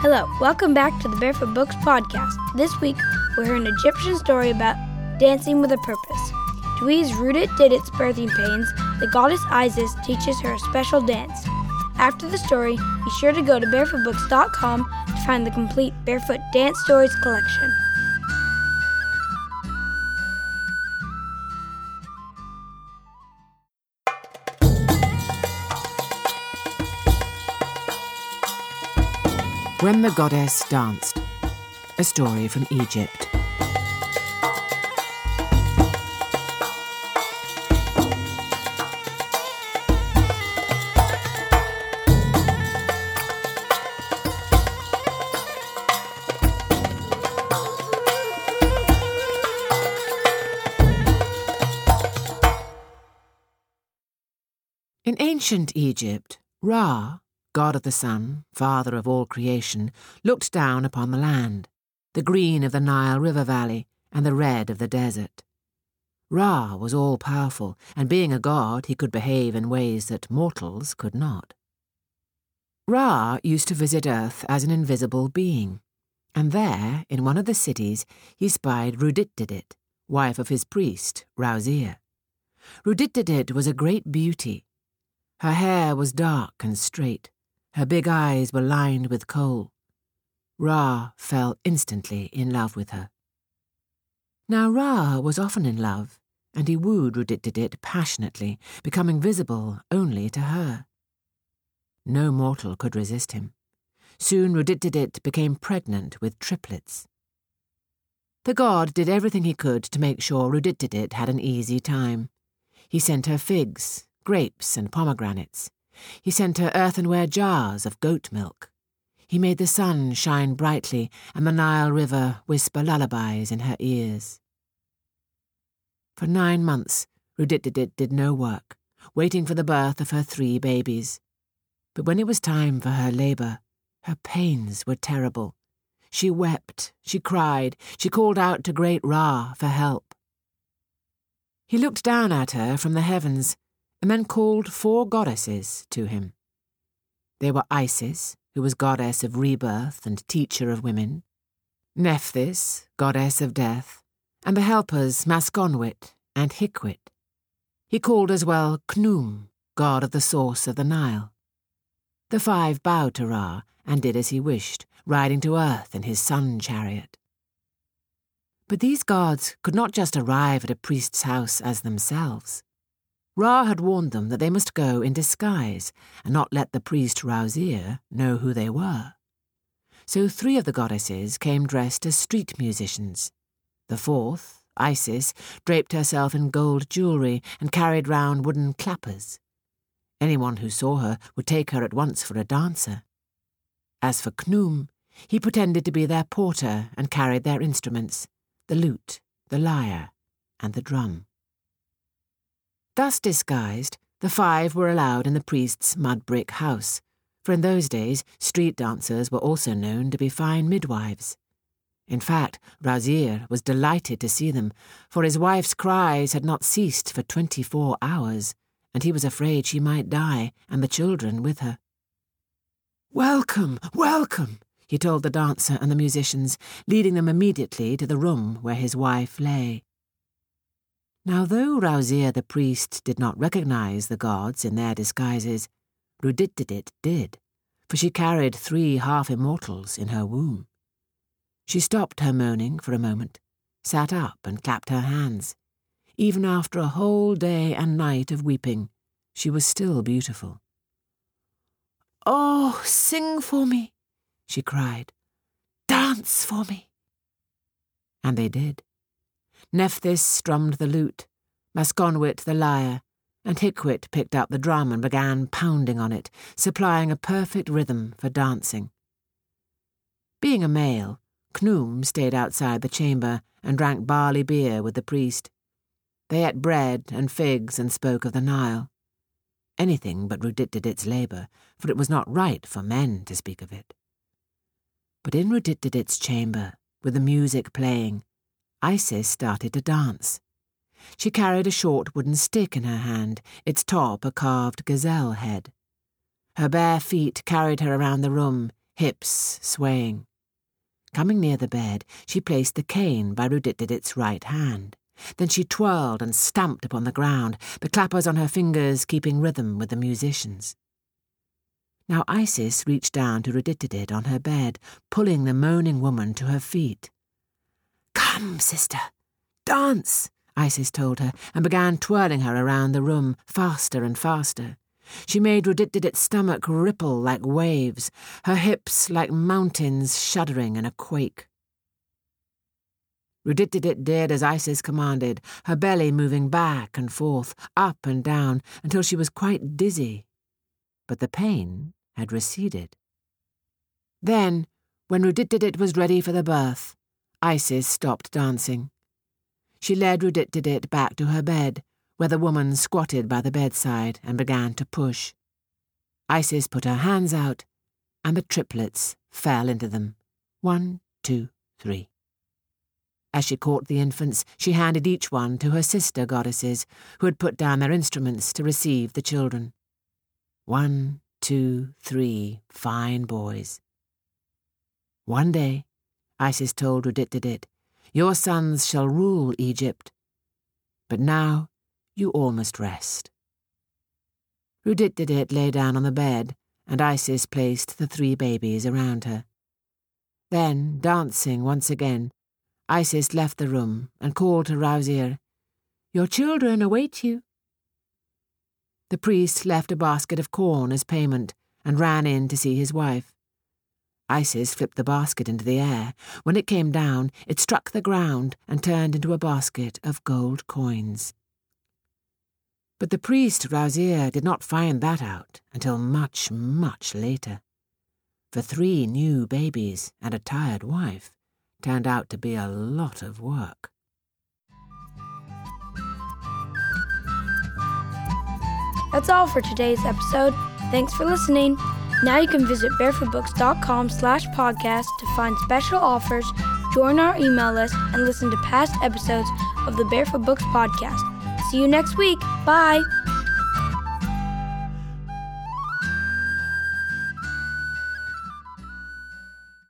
Hello, welcome back to the Barefoot Books podcast. This week, we're hearing an Egyptian story about dancing with a purpose. To ease did its birthing pains, the goddess Isis teaches her a special dance. After the story, be sure to go to barefootbooks.com to find the complete Barefoot Dance Stories collection. When the Goddess Danced. A story from Egypt. In ancient Egypt, Ra, god of the sun, father of all creation, looked down upon the land, the green of the Nile River valley and the red of the desert. Ra was all powerful, and being a god, he could behave in ways that mortals could not. Ra used to visit Earth as an invisible being, and there, in one of the cities, he spied Ruditdidit, wife of his priest, Rauzir. Ruditdidit was a great beauty, her hair was dark and straight. Her big eyes were lined with kohl. Ra fell instantly in love with her. Now Ra was often in love, and he wooed Ruditdidit passionately, becoming visible only to her. No mortal could resist him. Soon Ruditdidit became pregnant with triplets. The god did everything he could to make sure Ruditdidit had an easy time. He sent her figs, grapes and pomegranates. He sent her earthenware jars of goat milk. He made the sun shine brightly and the Nile River whisper lullabies in her ears. For nine months, Ruditdidit did no work, waiting for the birth of her three babies. But when it was time for her labour, her pains were terrible. She wept, she cried, she called out to great Ra for help. He looked down at her from the heavens and then called four goddesses to him. They were Isis, who was goddess of rebirth and teacher of women, Nephthys, goddess of death, and the helpers Maskonwit and Hikwit. He called as well Khnum, god of the source of the Nile. The five bowed to Ra and did as he wished, riding to earth in his sun chariot. But these gods could not just arrive at a priest's house as themselves. Ra had warned them that they must go in disguise and not let the priest Rauzir know who they were. So three of the goddesses came dressed as street musicians. The fourth, Isis, draped herself in gold jewellery and carried round wooden clappers. Anyone who saw her would take her at once for a dancer. As for Khnum, he pretended to be their porter and carried their instruments the lute, the lyre, and the drum. Thus disguised, the five were allowed in the priest's mud brick house, for in those days street dancers were also known to be fine midwives. In fact, Rauzir was delighted to see them, for his wife's cries had not ceased for twenty four hours, and he was afraid she might die, and the children with her. Welcome, welcome, he told the dancer and the musicians, leading them immediately to the room where his wife lay. Now, though Rauzir the priest did not recognize the gods in their disguises, Ruditdidit did, for she carried three half immortals in her womb. She stopped her moaning for a moment, sat up and clapped her hands. Even after a whole day and night of weeping, she was still beautiful. Oh, sing for me, she cried. Dance for me. And they did. Nephthys strummed the lute, Maskonwit the lyre, and Hikwit picked up the drum and began pounding on it, supplying a perfect rhythm for dancing. Being a male, Khnum stayed outside the chamber and drank barley beer with the priest. They ate bread and figs and spoke of the Nile. Anything but Ruditdidit's labour, for it was not right for men to speak of it. But in Ruditdidit's chamber, with the music playing, Isis started to dance. She carried a short wooden stick in her hand, its top a carved gazelle head. Her bare feet carried her around the room, hips swaying. Coming near the bed, she placed the cane by Ruditidit's right hand. Then she twirled and stamped upon the ground, the clappers on her fingers keeping rhythm with the musicians. Now Isis reached down to Ruditidit on her bed, pulling the moaning woman to her feet. Come, sister, dance, Isis told her, and began twirling her around the room, faster and faster. She made Ruditidit's stomach ripple like waves, her hips like mountains shuddering in a quake. Ruditidit did as Isis commanded, her belly moving back and forth, up and down, until she was quite dizzy. But the pain had receded. Then, when Ruditidit was ready for the birth, Isis stopped dancing. She led Ruditidit back to her bed, where the woman squatted by the bedside and began to push. Isis put her hands out, and the triplets fell into them. One, two, three. As she caught the infants, she handed each one to her sister goddesses, who had put down their instruments to receive the children. One, two, three fine boys. One day, Isis told Ruditidit, your sons shall rule Egypt. But now you all must rest. Ruditidit lay down on the bed, and Isis placed the three babies around her. Then, dancing once again, Isis left the room and called to Rauzir, Your children await you. The priest left a basket of corn as payment and ran in to see his wife. Isis flipped the basket into the air. When it came down, it struck the ground and turned into a basket of gold coins. But the priest, Rauzir, did not find that out until much, much later. For three new babies and a tired wife turned out to be a lot of work. That's all for today's episode. Thanks for listening. Now you can visit barefootbooks.com slash podcast to find special offers, join our email list, and listen to past episodes of the Barefoot Books podcast. See you next week. Bye.